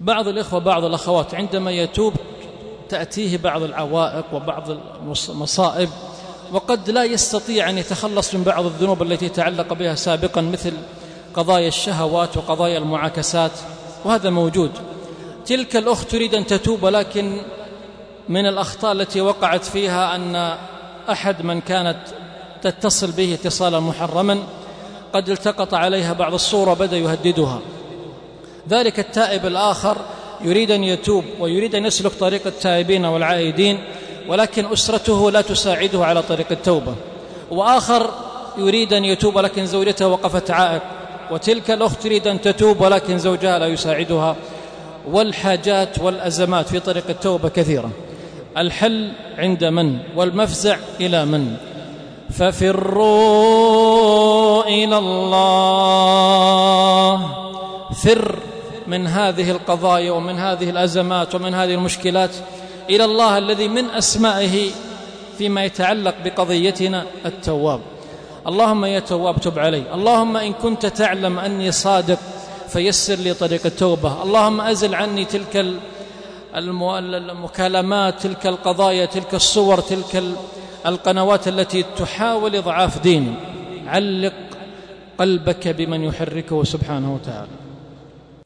بعض الإخوة بعض الأخوات عندما يتوب تأتيه بعض العوائق وبعض المصائب وقد لا يستطيع أن يتخلص من بعض الذنوب التي تعلق بها سابقا مثل قضايا الشهوات وقضايا المعاكسات وهذا موجود. تلك الأخت تريد أن تتوب ولكن من الأخطاء التي وقعت فيها أن أحد من كانت تتصل به اتصالا محرما قد التقط عليها بعض الصورة بدأ يهددها. ذلك التائب الآخر يريد أن يتوب ويريد أن يسلك طريق التائبين والعائدين ولكن أسرته لا تساعده على طريق التوبة. وآخر يريد أن يتوب ولكن زوجته وقفت عائق. وتلك الأخت تريد أن تتوب ولكن زوجها لا يساعدها. والحاجات والأزمات في طريق التوبة كثيرة. الحل عند من؟ والمفزع إلى من؟ ففروا إلى الله. فر من هذه القضايا ومن هذه الأزمات ومن هذه المشكلات إلى الله الذي من أسمائه فيما يتعلق بقضيتنا التواب. اللهم يا تواب تب علي. اللهم إن كنت تعلم أني صادق فيسر لي طريق التوبة. اللهم أزل عني تلك المكالمات تلك القضايا تلك الصور تلك القنوات التي تحاول إضعاف ديني. علق قلبك بمن يحركه سبحانه وتعالى.